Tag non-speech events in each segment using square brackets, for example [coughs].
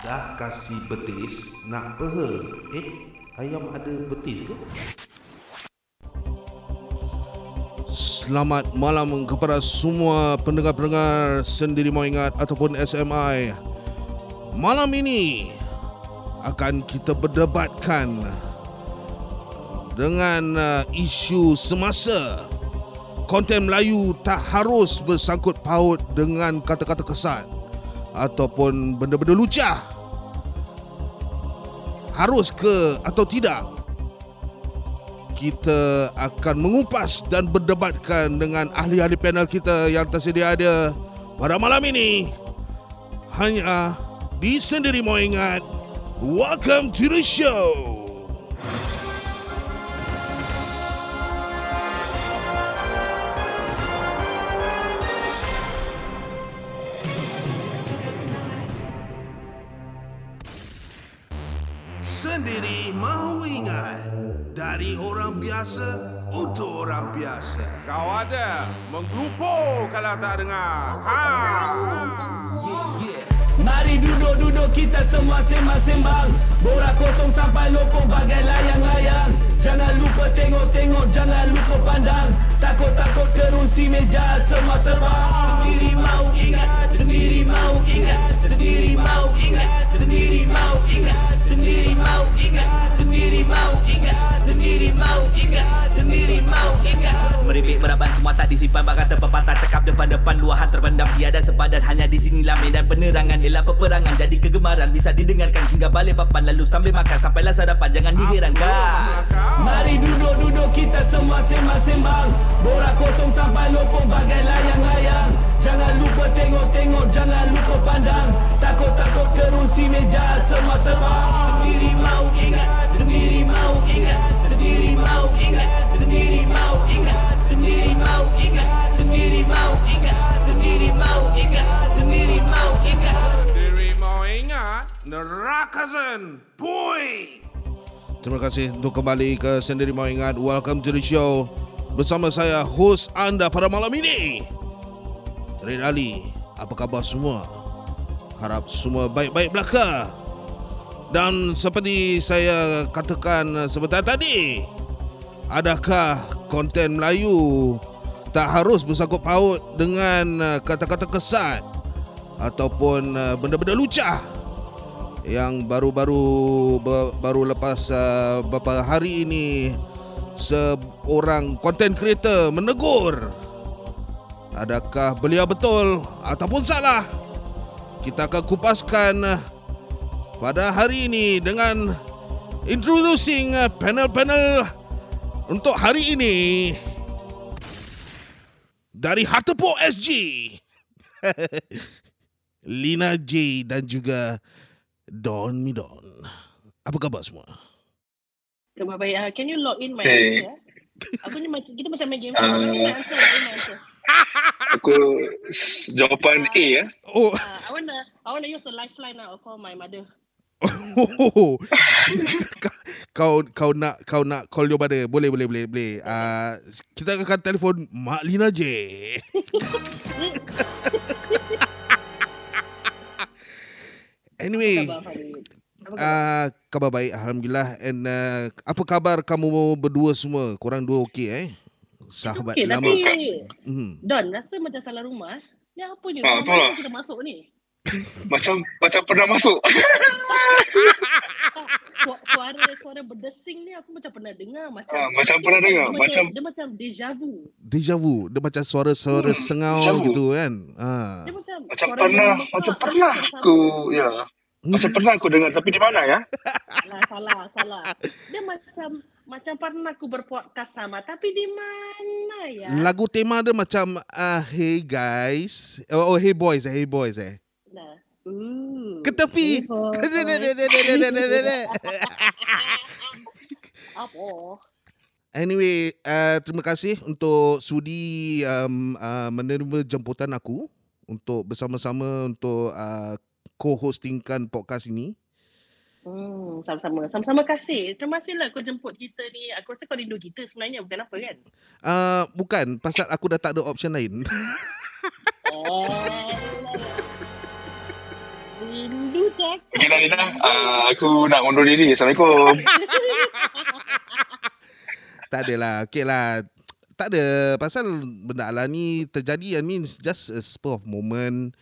Dah kasih betis, nak peha. Eh, ayam ada betis ke? Selamat malam kepada semua pendengar-pendengar sendiri mau ingat ataupun SMI. Malam ini akan kita berdebatkan dengan uh, isu semasa. Konten Melayu tak harus bersangkut paut dengan kata-kata kesat ataupun benda-benda lucah. Harus ke atau tidak? Kita akan mengupas dan berdebatkan dengan ahli-ahli panel kita yang tersedia ada pada malam ini. Hanya di Sendiri Mau Ingat. Welcome to the show. Dari orang biasa untuk orang biasa Kau ada menggelupur kalau tak dengar. Ha. Mari duduk-duduk kita semua sembang-sembang. Borak kosong sampai lopong bagai layang-layang Jangan lupa tengok-tengok, jangan lupa pandang. Takut-takut kerusi meja semua terbang. Sendiri mau ingat, sendiri mau ingat Sendiri mau ingat, sendiri mau ingat Sendiri mau ingat, sendiri mau ingat Sendiri mau ingat, meraban semua tak disimpan. Bakal terpepatah cakap depan-depan Luahan terpendam. Tiada sepadan Hanya di sinilah medan penerangan. Elak peperangan jadi kegemaran. Bisa didengarkan hingga balik papan Lalu sambil makan. Sampailah sarapan Jangan diherankan Mari duduk-duduk kita semua sembang-sembang. Borak kosong sampai lopong bagai layang-layang. Jangan lupa tengok-tengok, jangan lupa pandang. Takut-takut kerusi meja semua terbang. Sendiri mau ingat, sendiri mau ingat Sendiri mau ingat, sendiri mau ingat Sendiri mau ingat, sendiri mau ingat Sendiri mau ingat, sendiri mau ingat Diri mau ingat nerakasan. Pui. Terima kasih untuk kembali ke Sendiri Mau Ingat. Welcome to the show. Bersama saya, host anda pada malam ini. Red Ali, apa khabar semua? Harap semua baik-baik belaka. Dan seperti saya katakan sebentar tadi, adakah konten Melayu tak harus bersangkut paut dengan uh, kata-kata kesat ataupun uh, benda-benda lucah yang baru-baru ba- baru lepas uh, beberapa hari ini seorang content creator menegur adakah beliau betul ataupun salah? Kita akan kupaskan uh, pada hari ini dengan introducing uh, panel-panel untuk hari ini dari Hartepo SG [laughs] Lina J dan juga Don Midon. Apa khabar semua? Khabar baik. Uh, can you log in my Okay. answer? Aku ni macam kita macam main game Ah. in my answer. Answer. Aku [laughs] jawapan A ya. Oh, Uh, I wanna I wanna use a lifeline now. I'll call my mother. Oh. [laughs] kau kau nak kau nak call your mother. Boleh boleh boleh boleh. Uh, kita akan telefon Mak Lina J. [laughs] anyway, khabar? uh, khabar baik alhamdulillah and uh, apa khabar kamu berdua semua? Korang dua okey eh? Sahabat okay, lama. tapi Hmm. Don rasa macam salah rumah. Ni apa ni? Ah, Rumah lah. kita masuk ni? Macam macam pernah masuk. [laughs] Su- suara suara berdesing ni aku macam pernah dengar macam Ah, macam pernah dengar. dia Macam dia macam deja vu. Deja vu. Dia macam suara-suara Hmm, sengau gitu kan. Ha. Dia macam macam suara pernah macam pernah macam aku sama. ya. Macam pernah aku dengar tapi di mana ya? Salah, salah, salah. Dia macam macam pernah aku berpodcast sama tapi di mana ya? Lagu tema dia macam uh, Hey guys Oh, oh hey boys eh Hey boys eh. Ooh. Ke tepi. [laughs] [laughs] Apa? Anyway uh, Terima kasih Untuk sudi um, uh, Menerima jemputan aku Untuk bersama-sama Untuk uh, Co-hostingkan podcast ini Hmm, sama-sama. Sama-sama kasih. Terima kasihlah kau jemput kita ni. Aku rasa kau rindu kita sebenarnya. Bukan apa kan? uh, Bukan Pasal aku dah tak ada option lain [laughs] Oh. Cakap. Okay lah Lina. Uh, aku nak undur diri. Assalamualaikum. [laughs] Tak adalah. Okay lah. Tak ada. Pasal benda lah ni terjadi. I mean, just a spur of moment.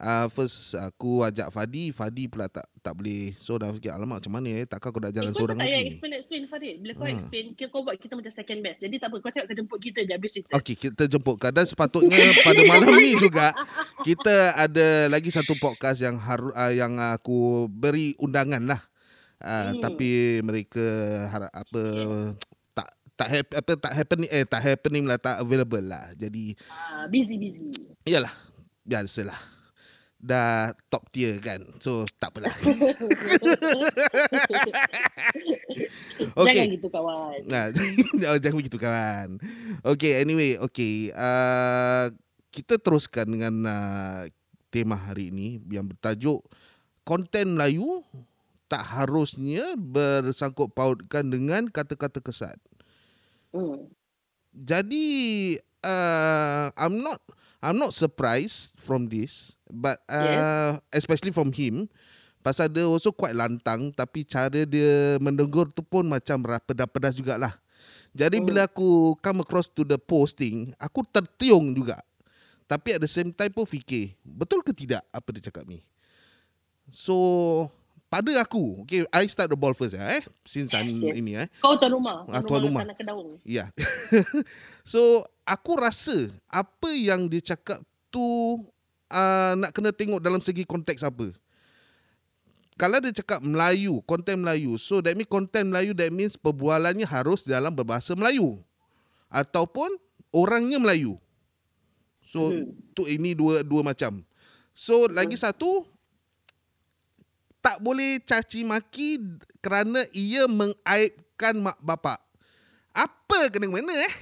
Uh, first aku ajak Fadi, Fadi pula tak tak boleh. So dah fikir alamak macam mana eh? Takkan aku nak jalan Eh, kau seorang tak payah lagi. explain explain Farid. Bila kau Ha. explain, kira kau buat kita macam second best. Jadi tak apa, kau cakap kau jemput kita je habis cerita. Okey, kita jemput kau dan sepatutnya pada malam ni juga kita ada lagi satu podcast yang haru, uh, yang aku beri undangan lah. Uh, Hmm. tapi mereka harap apa tak tak hap, apa tak happening eh tak happening lah tak available lah. Jadi Ah, busy busy. iyalah biasalah. Dah top tier kan. So tak apalah. [laughs] [laughs] Jangan gitu kawan. Nah, [laughs] jangan jangan begitu kawan. Okay, anyway, okay. Uh, kita teruskan dengan uh, tema hari ini yang bertajuk konten Melayu tak harusnya bersangkut pautkan dengan kata-kata kesat. Hmm. Jadi uh, I'm not I'm not surprised from this, but uh, especially from him. Pasal dia also quite lantang tapi cara dia mendengur tu pun macam pedas-pedas jugalah. Jadi Hmm. bila aku come across to the posting, aku tertiung juga. Tapi at the same time pun fikir, betul ke tidak apa dia cakap ni? So, pada aku, okay, I start the ball first eh, since I'm Yes, yes. ini eh. Kau tuan rumah. Ah, tuan rumah. Tanah Kedaung. Ya. [laughs] so aku rasa apa yang dia cakap tu uh, nak kena tengok dalam segi konteks apa. Kalau dia cakap Melayu, konten Melayu, so that means konten Melayu that means perbualannya harus dalam berbahasa Melayu. Ataupun orangnya Melayu. So Hmm. tu ini dua dua macam. So lagi satu tak boleh caci maki kerana ia mengaibkan mak bapak. Apa kena mana eh?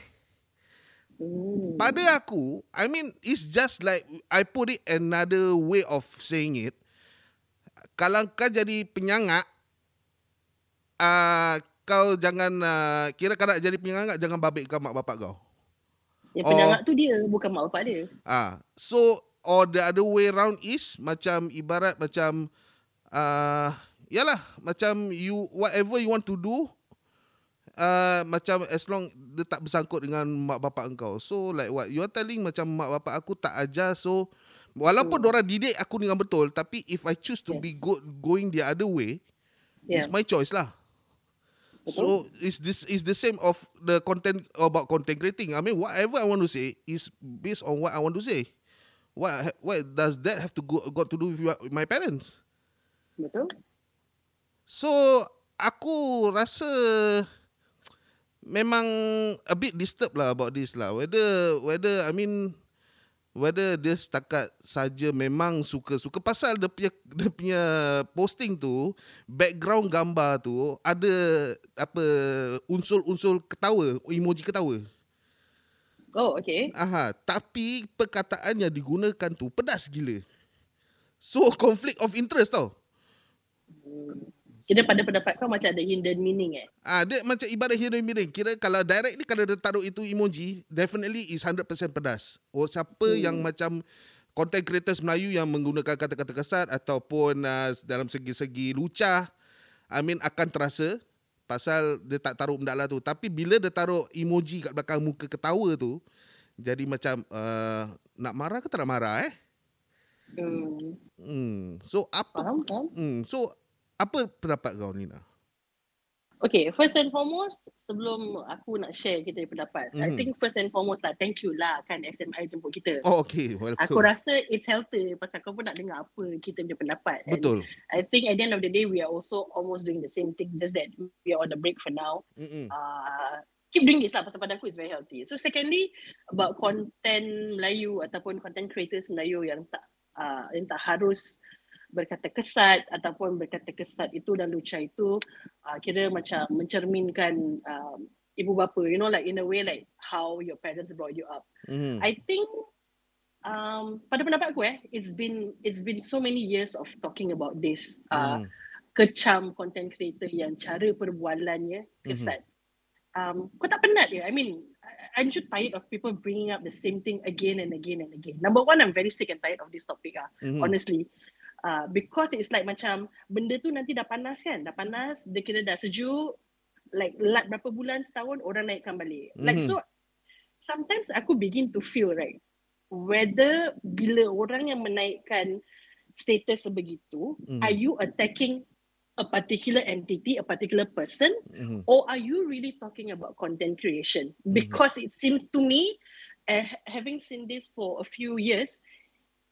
Pada aku, I mean it's just like I put it another way of saying it. Kalau kau jadi penyangak, uh, kau jangan uh, kira kau nak jadi penyangak jangan babitkan mak bapak kau. Yang penyangak tu dia, bukan mak bapak dia. Ah, so or the other way round is macam ibarat macam uh, yalah macam you whatever you want to do uh, macam as long dia tak bersangkut dengan mak bapak engkau. So like what you are telling macam mak bapak aku tak ajar so walaupun hmm. orang didik aku dengan betul tapi if I choose to Yes. be good going the other way Yeah. it's my choice lah. So is this is the same of the content about content creating. I mean, whatever I want to say is based on what I want to say. What what does that have to go got to do with your- my parents? Betul? So aku rasa memang a bit disturbed lah about this lah. Whether whether I mean whether dia setakat saja memang suka-suka pasal dia punya [laughs] dia punya posting tu background gambar tu ada apa unsur-unsur ketawa, emoji ketawa. Oh, okay. Aha, tapi perkataan yang digunakan tu pedas gila. So conflict of interest tau. Kira pada pendapat kau macam ada hidden meaning eh? Ah, dia macam ibarat hero miring. Kira kalau direct ni kalau dia taruh itu emoji, definitely is 100% pedas. Oh, siapa hmm. yang macam content creators Melayu yang menggunakan kata-kata kasar ataupun uh, dalam segi-segi lucah, I mean akan terasa pasal dia tak taruh benda lah tu. Tapi bila dia taruh emoji kat belakang muka ketawa tu, jadi macam uh, nak marah ke tak nak marah eh? Hmm. Hmm. So apa Faham, faham. hmm. so apa pendapat kau Nina? Okay, first and foremost, sebelum aku nak share kita pendapat, I Mhm. think first and foremost lah, thank you lah kan SMI jemput kita. Oh okay, welcome. Aku rasa it's healthy pasal kau pun nak dengar apa kita punya pendapat. And Betul. I think at the end of the day, we are also almost doing the same thing, just that we are on the break for now. Mm-mm. Uh, keep doing this lah pasal pada aku it's very healthy. So secondly, about content Melayu ataupun content creators Melayu yang tak uh, yang tak harus berkata kesat ataupun berkata kesat itu dan lucah itu uh, kira macam mencerminkan um, ibu bapa you know like in a way like how your parents brought you up Mm. I think um, pada pendapat aku eh it's been it's been so many years of talking about this uh, Mm. kecam content creator yang cara perbualannya kesat. Um, kau tak penat ya? I mean, I'm just tired of people bringing up the same thing again and again and again. Number one, I'm very sick and tired of this topic ah. Mhm. Honestly, uh, because it's like macam benda tu nanti dah panas kan dah panas dia kira dah sejuk like lat berapa bulan setahun orang naikkan balik like Mhm. so sometimes aku begin to feel right whether bila orang yang menaikkan status sebegitu Mhm. are you attacking a particular entity a particular person Mhm. or are you really talking about content creation because it seems to me uh, having seen this for a few years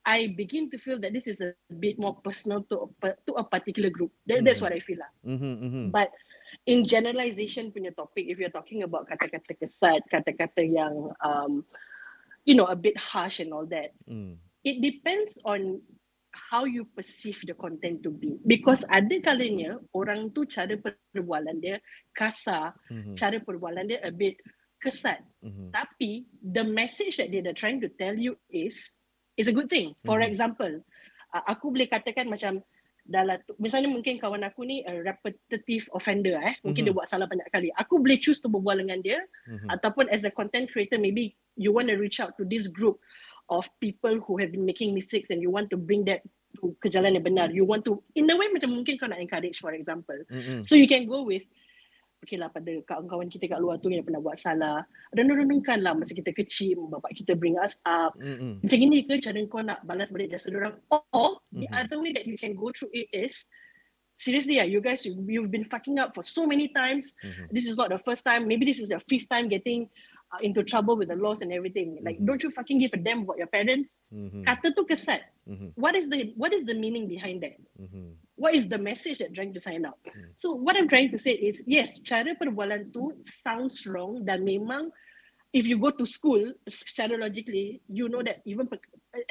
i begin to feel that this is a bit more personal to a, to a particular group that, that's Mhm. what i feel lah Mhm, mhm. but in generalization punya topik if you're talking about kata-kata kesat kata-kata yang um, you know a bit harsh and all that Mm. it depends on how you perceive the content to be because ada kalanya orang tu cara perbualan dia kasar Mhm. cara perbualan dia a bit kesat Mhm. tapi the message that they are trying to tell you is is a good thing for Mhm. example uh, aku boleh katakan macam dalam misalnya mungkin kawan aku ni a repetitive offender eh mungkin Mhm. dia buat salah banyak kali aku boleh choose to berbual dengan dia Mhm. ataupun as a content creator maybe you want to reach out to this group of people who have been making mistakes and you want to bring that to ke jalan yang benar you want to in a way macam mungkin kau nak encourage for example Mhm. so you can go with okay lah pada kawan-kawan kita kat luar tu yang pernah buat salah renung-renungkan lah masa kita kecil bapak kita bring us up Mhm. macam ni ke cara kau nak balas balik jasa orang or the Mhm. other way that you can go through it is seriously yeah you guys you, you've been fucking up for so many times Mhm. this is not the first time maybe this is the fifth time getting uh, into trouble with the laws and everything like Mhm. don't you fucking give a damn about your parents Mhm. kata tu kesat Mhm. what is the what is the meaning behind that Mhm. What is the message that trying to sign out Hmm. so what i'm trying to say is yes cara perbualan tu sounds wrong dan memang if you go to school secara logically you know that even per,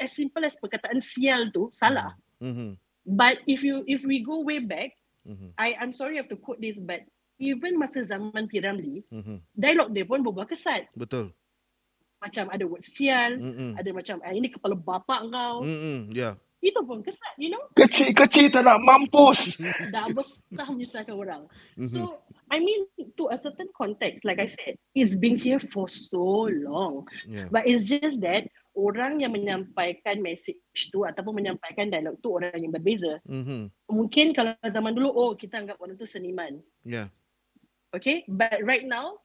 as simple as perkataan sial tu salah Mhm. but if you if we go way back Mhm. i i'm sorry I have to quote this but even masa zaman P. Ramlee Mhm. dialog dia pun berbual kesat Betul. macam ada word sial Mhm. ada macam ah, ini kepala bapak kau Mhm. Ya. Itu pun kesat you know Kecil-kecil tak nak mampus. [laughs] dah besar menyusahkan orang Mhm. So I mean, to a certain context, like I said, it's been here for so long. Ya. But it's just that orang yang menyampaikan message tu ataupun menyampaikan dialog tu orang yang berbeza. Mhm. Mungkin kalau zaman dulu, oh kita anggap orang tu seniman. Ya. Okay, but right now,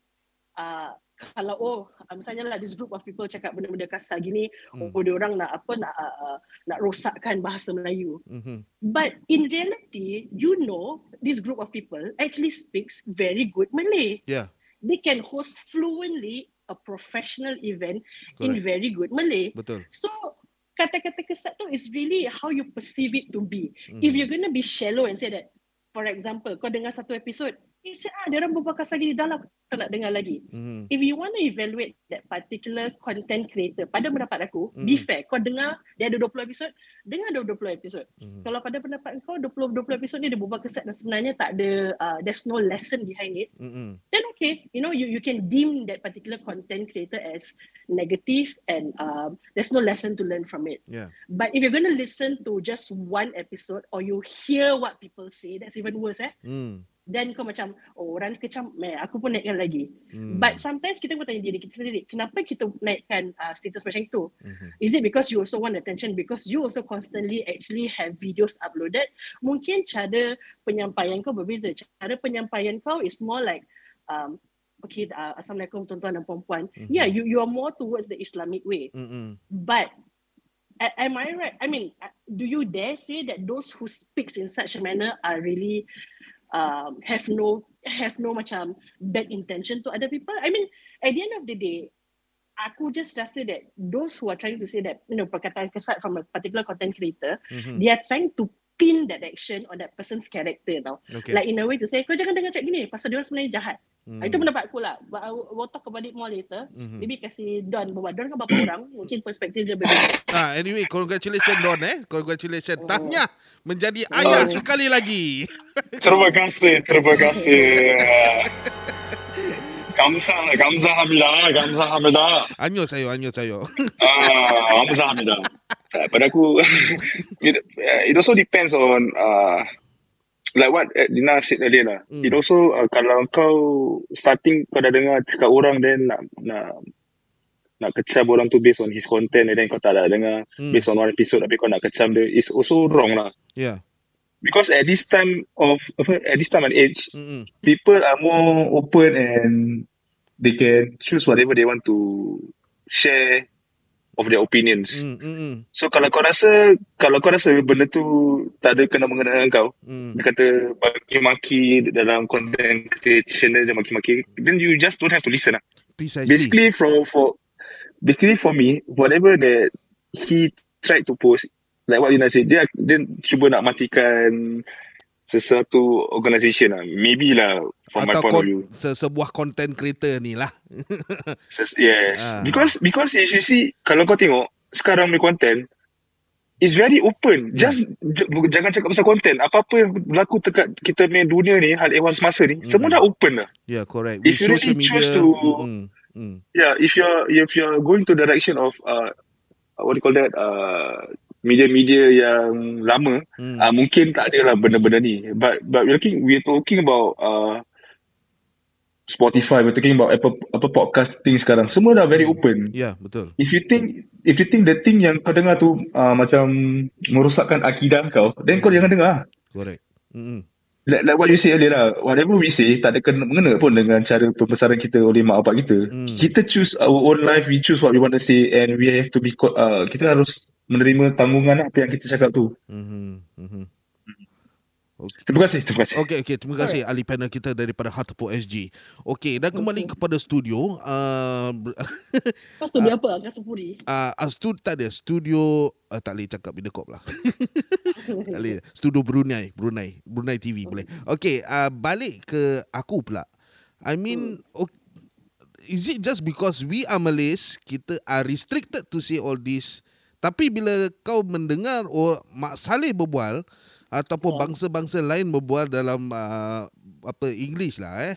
uh, kalau oh misalnya lah this group of people cakap benda-benda kasar gini, Hmm. oh dia orang nak apa nak uh, nak rosakkan bahasa Melayu. Mhm. But in reality, you know, this group of people actually speaks very good Malay. Ya. They can host fluently a professional event in Correct. very good Malay. Betul. So kata-kata kesat tu is really how you perceive it to be. Mhm. If you're gonna be shallow and say that, for example, kau dengar satu episod, ah, dia orang berbual kasar gini, dah lah tak nak dengar lagi. Mhm. If you want to evaluate that particular content creator, pada pendapat aku, be Mhm. fair. Kau dengar, dia ada 20 episod, dengar 20 episod. Mhm. Kalau pada pendapat kau 20-20 episod ni dia berbual kesat dan sebenarnya tak ada, uh, there's no lesson behind it, Mhm. then okay, you know, you you can deem that particular content creator as negative and um, there's no lesson to learn from it. Ya. But if you're going to listen to just one episode or you hear what people say, that's even worse eh. Mhm. Then kau macam, oh orang ni kecam, meh, aku pun naikkan lagi. Mhm. But sometimes kita pun tanya diri kita sendiri, kenapa kita naikkan uh, status macam itu? Mhm. Is it because you also want attention? Because you also constantly actually have videos uploaded. Mungkin cara penyampaian kau berbeza. Cara penyampaian kau is more like, um, okay, uh, Assalamualaikum tuan-tuan dan puan-puan. Mhm. Yeah, you you are more towards the Islamic way. Mhm. But am I right? I mean, uh, do you dare say that those who speaks in such a manner are really um, have no have no macam bad intention to other people? I mean, at the end of the day, aku just rasa that those who are trying to say that you know perkataan kesat from a particular content creator, Mhm. they are trying to pin that action on that person's character tau. Okay. Like in a way to say, kau jangan dengar cakap gini pasal dia orang sebenarnya jahat. Mhm. Itu pendapat aku lah. But I will, we'll talk about it more later. Mhm. Maybe kasih Don bawa. Don kan berapa orang? Mungkin perspektif dia berbeza. [coughs] Ah, anyway, congratulations Don eh. Congratulations. Oh. Tahniah menjadi ayah Oh. sekali lagi. [laughs] Terima kasih, terima kasih. [laughs] 감사, 감사합니다, 감사합니다. Anyo sayo, anyo sayo. Ah, 감사합니다. [laughs] Uh, pada aku, [laughs] it, uh, it also depends on uh, like what Dina said earlier lah. Hmm. It also uh, kalau kau starting kau dah dengar cakap orang then nak nak nak kecam orang tu based on his content and then kau tak nak dengar Hmm. based on one episode tapi kau nak kecam dia is also wrong lah. Yeah. Because at this time of at this time and age, Mm-mm. people are more open and they can choose whatever they want to share of their opinions. Mm, mm, mm, So kalau kau rasa kalau kau rasa benda tu tak ada kena mengena dengan kau, mm. dia kata maki-maki dalam content creation dia maki-maki, then you just don't have to listen lah. Precisely. Basically for for basically for me, whatever that he tried to post, like what Lina said, dia dia cuba nak matikan sesuatu organisation lah. Maybe lah from my Atau point of kon- view. se- sebuah content creator ni lah. [laughs] Yes. Ah. Because because if you see kalau kau tengok sekarang punya content is very open. Just j- jangan cakap pasal content. Apa-apa yang berlaku dekat kita punya dunia ni, hal ehwal semasa ni, semua dah open dah. Yeah, correct. If With you really social choose media. to- mm, mm, Yeah, if you're if you're going to the direction of uh, what do you call that uh, media-media yang lama, mm. uh, mungkin tak ada lah benda-benda ni. But but we're looking we're talking about uh, Spotify, we're talking about Apple apa podcasting sekarang. Semua dah very open. Yeah, betul. If you think if you think the thing yang kau dengar tu uh, macam merosakkan akidah kau, then kau jangan dengar. Correct. Mm, Like, like what you say earlier lah, whatever we say tak ada kena mengena pun dengan cara pembesaran kita oleh mak bapak kita. Hmm. Kita choose our own life, we choose what we want to say and we have to be uh, kita harus menerima tanggungan apa yang kita cakap tu. mm, mm. Terima kasih, terima kasih. Okey, okey. Terima kasih ahli panel kita daripada Hartepo SG. Okey, dan kembali kepada studio. Uh, [laughs] Kau studio apa? Kau sepuri. uh, uh, stud, tak ada. Studio, uh, tak boleh cakap Mediacorp lah. [laughs] tak boleh. Studio Brunei. Brunei. Brunei TV boleh. Okey, uh, balik ke aku pula. I mean, okay, is it just because we are Malays, kita are restricted to say all this? Tapi bila kau mendengar oh, Mak Saleh berbual, ataupun Ya. bangsa-bangsa lain berbual dalam uh, apa English lah eh.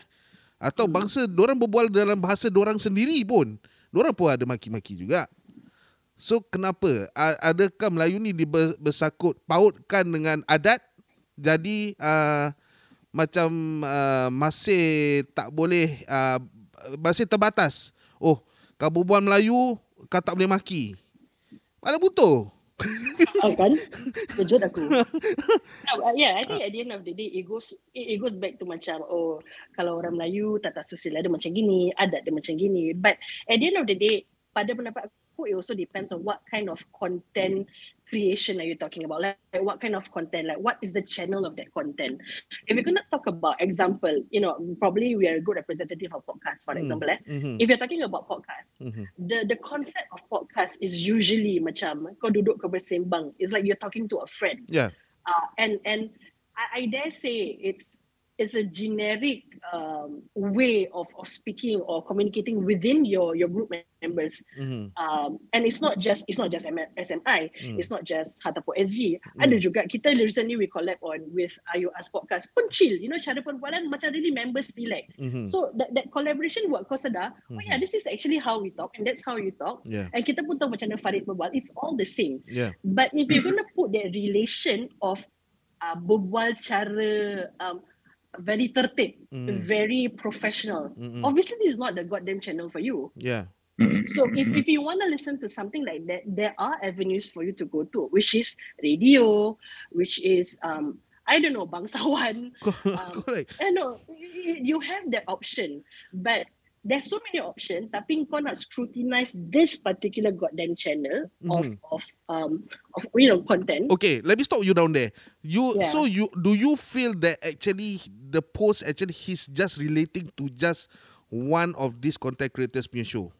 Atau bangsa orang berbual dalam bahasa orang sendiri pun. Orang pun ada maki-maki juga. So kenapa? Adakah Melayu ni bersakut pautkan dengan adat? Jadi uh, macam uh, masih tak boleh uh, masih terbatas. Oh kau berbual Melayu kau tak boleh maki. Mana butuh Ah, kan? Kejut aku. [laughs] uh, yeah, I think at the end of the day, it goes it, it goes back to macam, oh, kalau orang Melayu, tata sosial dia macam gini, adat dia macam gini. But at the end of the day, pada pendapat aku, it also depends on what kind of content creation are you talking about? Like, like what kind of content? Like what is the channel of that content? If we're gonna talk about example, you know, probably we are a good representative of podcast, for Hmm. example. Eh? Mhm, If you're talking about podcast, mhm. the the concept of podcast is usually macam kau duduk kau bersembang. It's like you're talking to a friend. yeah Uh, and and I, I dare say it's it's a generic um, way of, of speaking or communicating within your your group members. mhm, Um, and it's not just it's not just M- SMI. Hmm. It's not just Hatapo SG. Ada juga kita recently we collab on with Ayu As Podcast pun chill. You know cara perbualan macam really members relax. mhm. So that, that collaboration buat kau sedar, oh yeah, this is actually how we talk and that's how you talk. yeah And kita pun tahu macam mana Farid berbual. It's all the same. yeah But if you're gonna put that relation of uh, berbual cara um, very tertib, Mm. very professional, Mm-mm. obviously this is not the goddamn channel for you. yeah. So if, if you want to listen to something like that, there are avenues for you to go to, which is radio, which is um, I don't know, bangsawan. [laughs] Um, correct no, y- you have that option, but there's so many options. Tapi kau nak scrutinize this particular goddamn channel of Mhm. of um of you know content. Okay, let me stop you down there. You Yeah. so you do you feel that actually the post actually he's just relating to just one of these content creators punya show?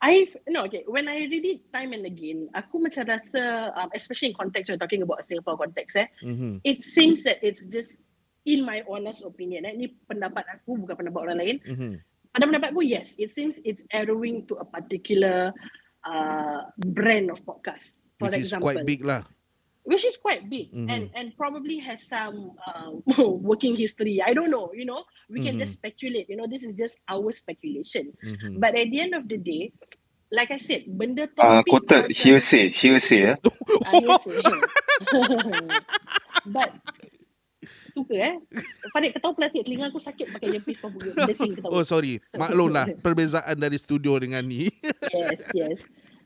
I no okay. When I read it time and again, aku macam rasa, um, especially in context we're talking about Singapore context, eh, Mm-hmm. it seems that it's just in my honest opinion. Eh, ni pendapat aku bukan pendapat orang lain. Mm-hmm. Pada pendapatku yes it seems it's arrowing to a particular uh, brand of podcast for Which is example quite big lah. which is quite big Mhm. and and probably has some uh, [laughs] working history i don't know you know we can Mhm. just speculate you know this is just our speculation Mm-hmm. but at the end of the day like i said benda Uh, topik quoted pasal- hearsay, hearsay ya. Ah, hearsay. [laughs] [laughs] but ke eh. Farid ketawa plastik telinga aku sakit pakai earpiece kau. Bising ketawa. Oh sorry, maklumlah perbezaan dari studio dengan ni. [laughs] yes, yes.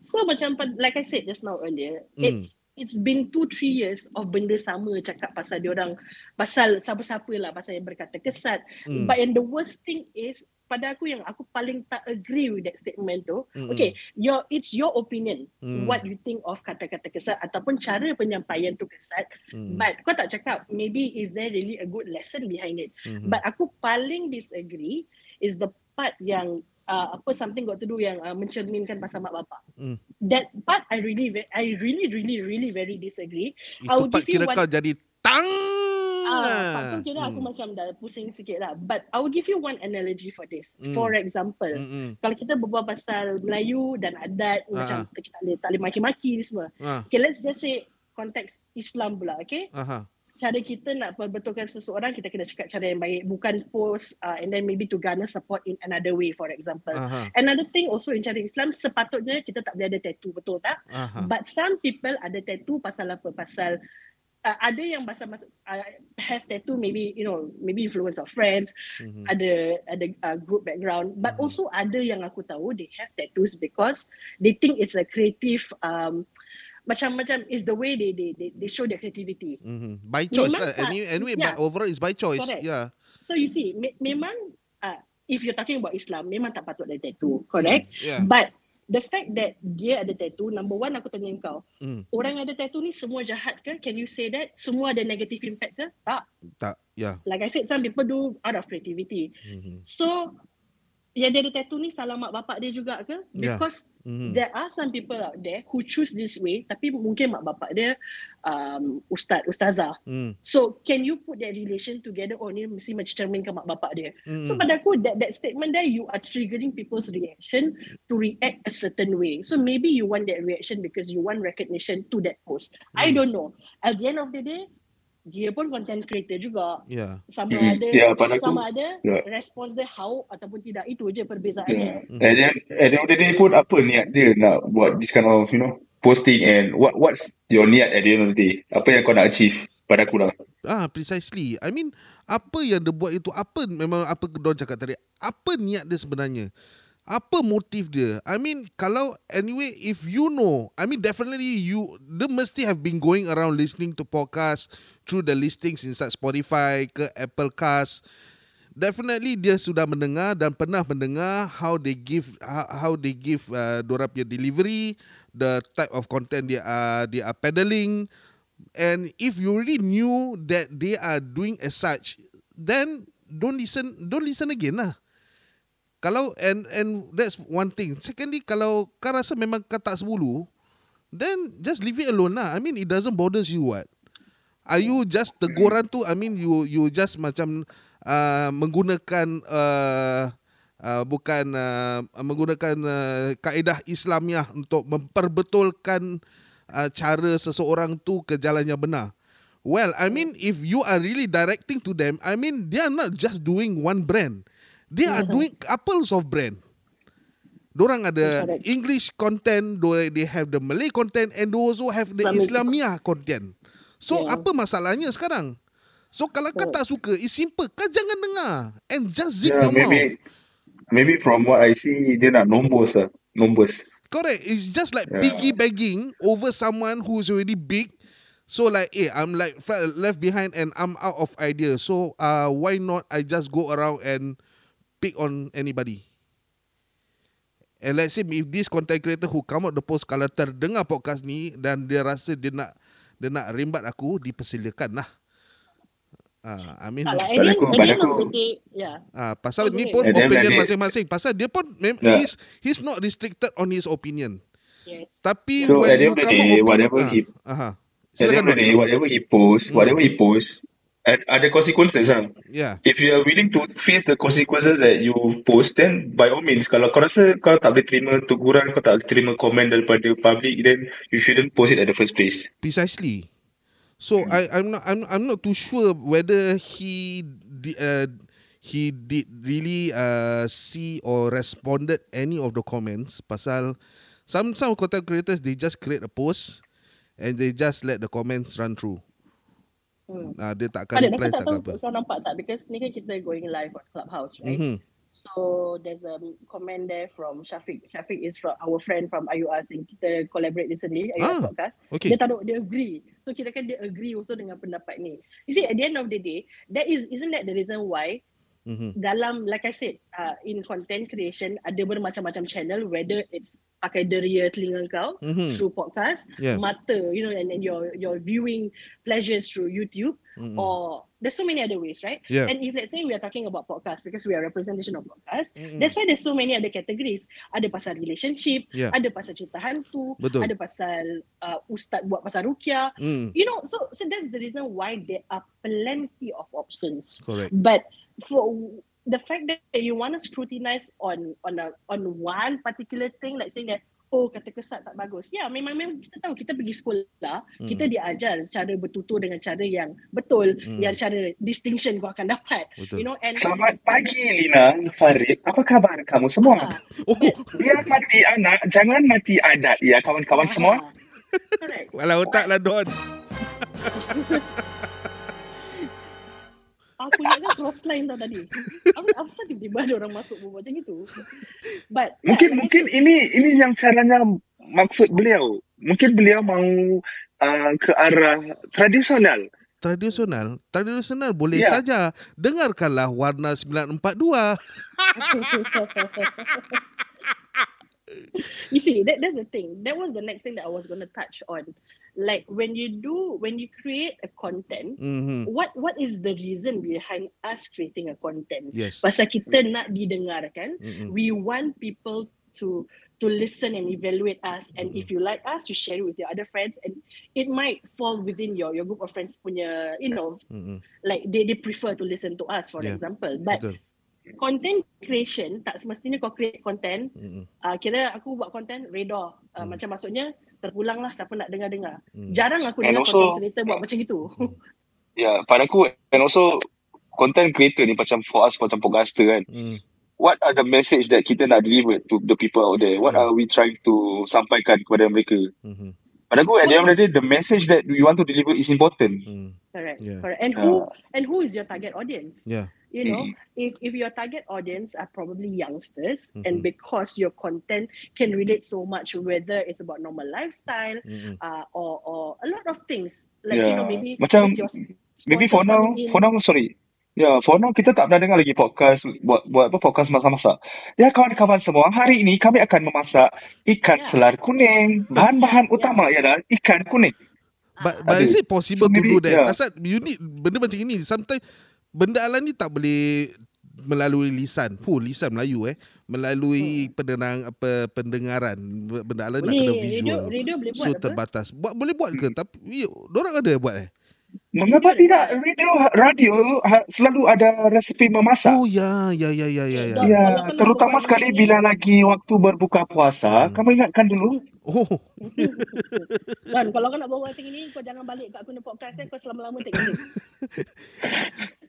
So macam like I said just now earlier, Hmm. it's it's been two three years of benda sama cakap pasal dia orang pasal siapa-siapa lah pasal yang berkata kesat. Hmm. But and the worst thing is pada aku yang aku paling tak agree with that statement tu. Mm-mm. Okay, your it's your opinion Mm. what you think of kata-kata kesat ataupun cara penyampaian tu kesat. Hmm. But kau tak cakap maybe is there really a good lesson behind it. Mhm. But aku paling disagree is the part yang uh, apa something got to do yang uh, mencerminkan pasal mak bapak. Hmm. That part I really I really really really very disagree. I Itu will part give kira one- kau jadi tang. Ah, part tu kira aku Hmm. macam dah pusing sikit lah. But I will give you one analogy for this. Hmm. For example, Mm-mm. kalau kita berbual pasal Melayu dan adat macam Ah. kita tak boleh, tak boleh maki-maki ni semua. Ah, Okay, let's just say konteks Islam pula, okay? aha. cara kita nak perbetulkan seseorang kita kena cakap cara yang baik bukan post uh, and then maybe to garner support in another way for example Aha. another thing also in cara Islam sepatutnya kita tak boleh ada tattoo betul tak Aha. but some people ada tattoo pasal apa pasal uh, ada yang pasal masuk uh, have tattoo maybe you know maybe influence of friends Mhm. ada ada uh, group background but Mhm. also ada yang aku tahu they have tattoos because they think it's a creative um, macam-macam is the way they they they, they show their creativity Mhm. By choice Memang lah. tak- Anyway, anyway yeah. but overall is by choice. Correct. Yeah. So you see, me- memang uh, if you're talking about Islam, memang tak patut ada tattoo, correct? Yeah. But the fact that dia ada tattoo, number one aku tanya kau, Mm. orang yang ada tattoo ni semua jahat ke? Can you say that? Semua ada negative impact ke? Tak. Tak. Yeah. Like I said, some people do out of creativity. Mhm. So, yang dia ada tattoo ni salah mak bapak dia juga ke? Yeah. Because Mhm. there are some people out there who choose this way, tapi mungkin mak bapak dia um, ustaz, ustazah. Mm. So, can you put that relation together? Oh, ni mesti mencerminkan mak bapak dia. Mm. So pada aku that that statement there you are triggering people's reaction to react a certain way. So maybe you want that reaction because you want recognition to that post. I Hmm. don't know. At the end of the day, dia pun content creator juga. Yeah. Sama Hmm, ada ya, pada aku- sama ada ya. response dia how ataupun tidak itu je Yeah. perbezaannya. And then at the end of the day pun apa niat dia nak buat this kind of you know posting and what what's your niat at the end of the day? Apa yang kau nak achieve pada aku lah. Ah, precisely. I mean, apa yang dia buat itu, apa memang apa Don cakap tadi, apa niat dia sebenarnya? Apa motif dia? I mean, kalau anyway, if you know, I mean definitely you, they mesti have been going around listening to podcast through the listings inside Spotify ke Apple Cast. Definitely dia sudah mendengar dan pernah mendengar how they give how, they give uh, dorang punya delivery, the type of content dia are they are peddling, and if you already knew that they are doing as such, then don't listen don't listen again lah. Kalau and and that's one thing. Secondly, kalau kau rasa memang kau tak sebulu, then just leave it alone lah. I mean, it doesn't bothers you what. Are you just teguran tu? I mean, you you just macam uh, menggunakan uh, uh, bukan uh, menggunakan uh, kaedah Islamiah untuk memperbetulkan uh, cara seseorang tu ke jalan yang benar. Well, I mean, if you are really directing to them, I mean, they are not just doing one brand. They are doing couples of brand. Dorang ada Correct. English content, they have the Malay content and they also have the. Islamiah content. So Yeah. apa masalahnya sekarang? So kalau kau tak suka, it's simple. Kau jangan dengar and just zip Yeah, your mouth. maybe maybe from what I see dia nak nombos lah. Nombos. Correct. It's just like Yeah. piggy begging over someone who's already big. So like, eh, I'm like left behind and I'm out of idea. So uh, why not I just go around and pick on anybody? And let's say if this content creator who come out the post kalau terdengar podcast ni dan dia rasa dia nak dia nak rimbat aku, dipersilakan lah. Uh, I mean, lah, the end- aku- of aku-. Ah, pasal Okay. ni pun then opinion like- masing-masing. Pasal dia pun mem- Yeah. he's he's not restricted on his opinion. Yes. Tapi So, when you come day, opinion, whatever ah, he- aha. At the Silakan end of the day, whatever he posts, Hmm. whatever he posts, ad- ada consequences lah. Yeah. If you are willing to face the consequences that you post, then by all means, kalau kau rasa kau tak boleh terima teguran, kau tak boleh terima komen daripada public, then you shouldn't post it at the first place. Precisely. So I I'm not I'm I'm not too sure whether he uh, he did really uh, see or responded any of the comments. Pasal some some content creators they just create a post and they just let the comments run through. Hmm. Ah dia tak akan Ada, reply tak tak tahu apa. kau nampak tak because ni kan kita going live on Clubhouse, right? Mhm. So there's a comment there from Shafiq. Shafiq is from our friend from IUR yang kita collaborate recently, IUR Ah, podcast. Okay. Dia taruh dia agree. So kira kan dia agree also dengan pendapat ni. You see at the end of the day, that is isn't that the reason why Mhm. dalam like I said uh, in content creation ada bermacam-macam channel whether it's pakai deria telinga kau Mhm. through podcast, Yeah. mata, you know, and then your your viewing pleasures through YouTube, Mhm. or there's so many other ways, right? Yeah. And if let's say we are talking about podcast because we are representation of podcast, Mm-mm. that's why there's so many other categories. Ada pasal relationship, Yeah. ada pasal cerita hantu, Betul. ada pasal uh, ustaz buat pasal rukyah. Mm. You know, so so that's the reason why there are plenty of options. Correct. But for the fact that you want to scrutinize on on a on one particular thing, like saying that oh kata kesat tak bagus. Ya, memang memang kita tahu kita pergi sekolah, Hmm. kita diajar cara bertutur dengan cara yang betul, Hmm. yang cara distinction kau akan dapat. Betul. You know, and Selamat pagi Lina, Farid. Apa khabar kamu semua? Ah, Oh, Biar mati anak, jangan mati adat ya kawan-kawan semua. ah, Correct. Walau otak lah Don. [laughs] Aku ingatkan cross line tau tadi. Apa sahaja tiba-tiba ada orang masuk berbual macam itu. But Mungkin yeah, mungkin ini ini yang caranya maksud beliau. Mungkin beliau mau uh, ke arah tradisional. Tradisional, tradisional boleh Ya. saja. Dengarkanlah Warna 942. [laughs] you see that that's the thing that was the next thing that i was going to touch on like when you do when you create a content Mhm. what what is the reason behind us creating a content Yes. pasal kita nak didengarkan Mm-mm. we want people to to listen and evaluate us and if you like us you share it with your other friends and it might fall within your your group of friends punya you know Mm-mm. like they they prefer to listen to us for Yeah. example but Betul. content creation tak semestinya kau create content Mm-mm. uh, kira aku buat content redor uh, Hmm. macam maksudnya terpulang lah siapa nak dengar-dengar Mm. jarang aku And dengar also- content creator buat macam itu [laughs] Ya, pada aku and also content creator ni macam for us macam podcaster kan. Mm. What are the message that kita nak deliver to the people out there? What Hmm. are we trying to sampaikan kepada mereka? Mhm. Pada aku at the end of the day, the message that we want to deliver is important. Mm. correct Yeah. correct and who and who is your target audience Yeah. you know Mm. if if your target audience are probably youngsters Mhm. and because your content can relate so much whether it's about normal lifestyle Mm-mm. uh, or or a lot of things like you know maybe Macam- your Maybe for now, coming in. for now sorry. Ya, yeah, for now kita tak pernah dengar lagi podcast buat buat apa podcast masak-masak. Ya kawan-kawan semua, hari ini kami akan memasak ikan Ya. selar kuning. Bahan-bahan utama ialah ikan kuning. But, but is it possible So to do maybe, that? yeah. Asal you need benda macam ini. Sometimes benda alam ni tak boleh melalui lisan. Puh, lisan Melayu eh. Melalui pendenang apa pendengaran. Benda alam nak kena radio visual. radio boleh buat So apa terbatas. Buat boleh buat ke? Tapi orang ada buat eh. Mengapa tidak radio radio ha, selalu ada resepi memasak? Oh ya, ya ya ya ya ya. Ya, terutama sekali ini- bila lagi waktu berbuka puasa. Hmm. Kamu ingatkan dulu? Oh, [laughs] Kan kalau kau nak bawa macam ini kau jangan balik kat aku punya podcast eh kau selama-lama ni. but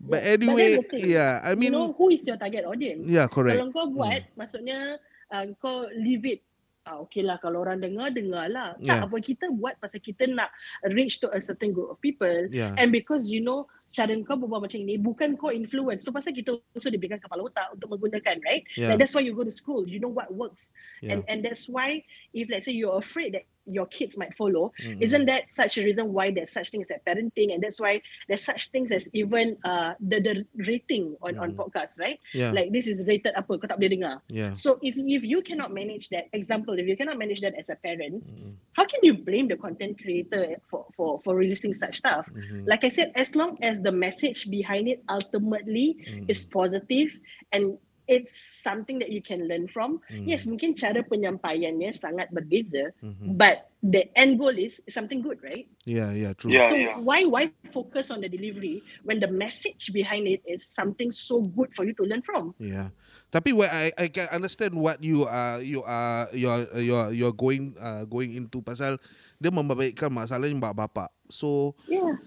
[laughs] But anyway, thing. yeah, I you mean, know who is your target audience. yeah, correct. Kalau kau buat maksudnya uh, kau leave it Ah, okay lah kalau orang dengar dengar lah. Yeah. Tak apa kita buat pasal kita nak reach to a certain group of people Yeah. and because you know cara kau berbual macam ini bukan kau influence. Tu pasal kita also diberikan kepala otak untuk menggunakan right. Yeah. Like that's why you go to school. You know what works. Yeah. And and that's why if let's say you're afraid that your kids might follow, Mm-mm. isn't that such a reason why there's such things as parenting and that's why there's such things as even uh the the rating on on Mm. podcast, right? Yeah. Like this is rated apa kau tak boleh dengar. Yeah. So if if you cannot manage that, example, if you cannot manage that as a parent, Mm-mm. how can you blame the content creator for for for releasing such stuff? Mhm. Like I said, as long as the message behind it ultimately Mm. is positive and it's something that you can learn from. Mm. Yes, mungkin cara penyampaiannya sangat berbeza, Mhm. but the end goal is something good, right? Yeah, yeah, true. Yeah. so why why focus on the delivery when the message behind it is something so good for you to learn from? Yeah. Tapi what I I can understand what you are you are you're you're you're going uh, going into pasal dia membaikkan masalah yang bapak-bapak. So Yeah.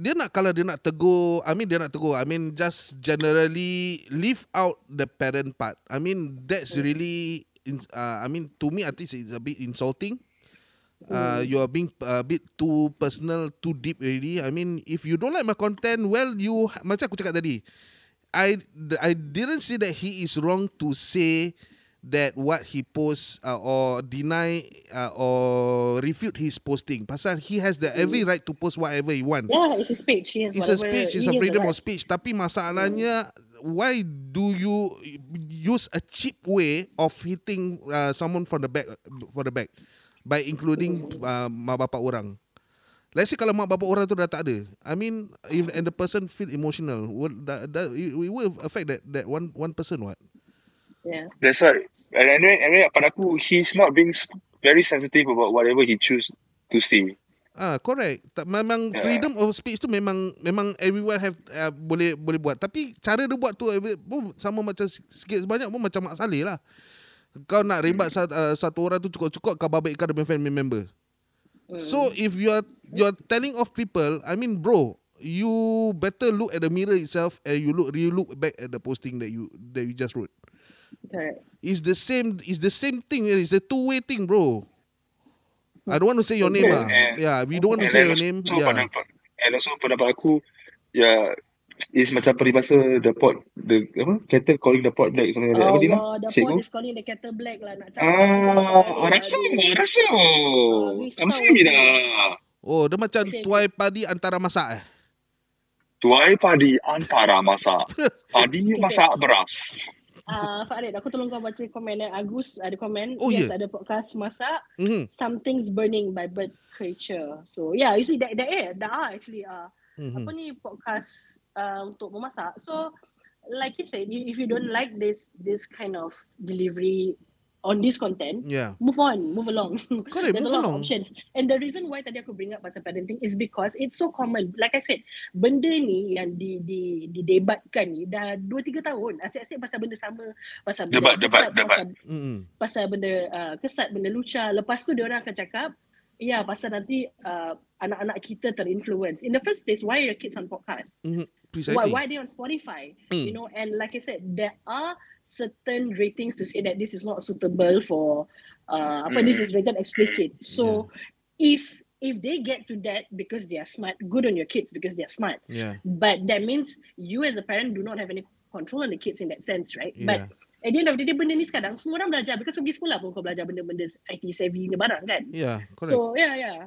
Dia nak kalau dia nak tegur, I mean dia nak tegur, I mean just generally leave out the parent part. I mean that's really in, uh, I mean to me I think it's a bit insulting. Uh, you are being a bit too personal, too deep already. I mean, if you don't like my content, well, you macam aku cakap tadi, I I didn't say that he is wrong to say that what he posts uh, or deny uh, or refute his posting. Pasal he has the every right to post whatever he want. Yeah, it's a speech. He has It's a speech, it's a freedom of speech. Tapi masalahnya, why do you use a cheap way of hitting uh, someone from the back for the back by including uh, mak bapak orang? Let's say kalau mak bapak orang tu dah tak ada. I mean, if and the person feel emotional, will that, that it, it will affect that that one one person what? Yeah. That's right. And anyway, anyway, pada aku, he's not being s- very sensitive about whatever he choose to say. Ah, correct. Tak, memang Yeah. freedom of speech tu memang memang everyone have uh, boleh boleh buat. Tapi cara dia buat tu eh, pun sama macam sikit sebanyak pun macam Mak Saleh lah. Kau nak rembat satu, uh, satu orang tu cukup-cukup kau babitkan dia punya family member. So if you are you are telling off people, I mean bro, you better look at the mirror itself and you look you look back at the posting that you that you just wrote. Correct. It's the same. It's the same thing. It's a two way thing, bro. I don't want to say your name, lah. Yeah, we don't want to say your name. so Yeah. pendapat, and also pendapat aku, ya, is macam peribahasa the pot, the apa, kettle calling the pot black, something like that. Apa dia? Allah, the Cikgu? pot is calling the kettle black lah nak cakap. Ah, rasa, rasa. Kamu aku. dah. Oh, dia macam Okay, tuai padi antara masak eh. Tuai padi antara masak. [laughs] Padi masak beras. Ah, Farid, aku tolong kau baca komen eh. Agus ada komen. Oh, yes, ya? ada podcast masak. Mhm. Something's burning by bird creature. So yeah, you see that that eh, are actually uh, Mhm. apa ni podcast uh, untuk memasak. So like you said, you, if you don't like this this kind of delivery on this content, Yeah. move on, move along. Correct, [laughs] There's move a lot along. of options. And the reason why tadi aku bring up pasal parenting is because it's so common. Like I said, benda ni yang di di didebatkan ni dah 2 3 tahun. Asyik-asyik pasal benda sama, pasal benda Debat, debat, kesat, debat. pasal Mhm. pasal benda uh, kesat, benda luca. Lepas tu dia orang akan cakap, ya pasal nanti uh, anak-anak kita terinfluence. In the first place, why are your kids on podcast? Mhm. Why, why are they on Spotify? Mm. You know, and like I said, there are certain ratings to say that this is not suitable for uh, apa this is rated explicit. So if if they get to that because they are smart, good on your kids because they are smart. Yeah. But that means you as a parent do not have any control on the kids in that sense, right? Yeah. But at the end of the day, benda ni sekarang semua orang belajar because pergi sekolah pun kau belajar benda-benda IT savvy ni barang kan? Yeah, correct. So yeah, yeah.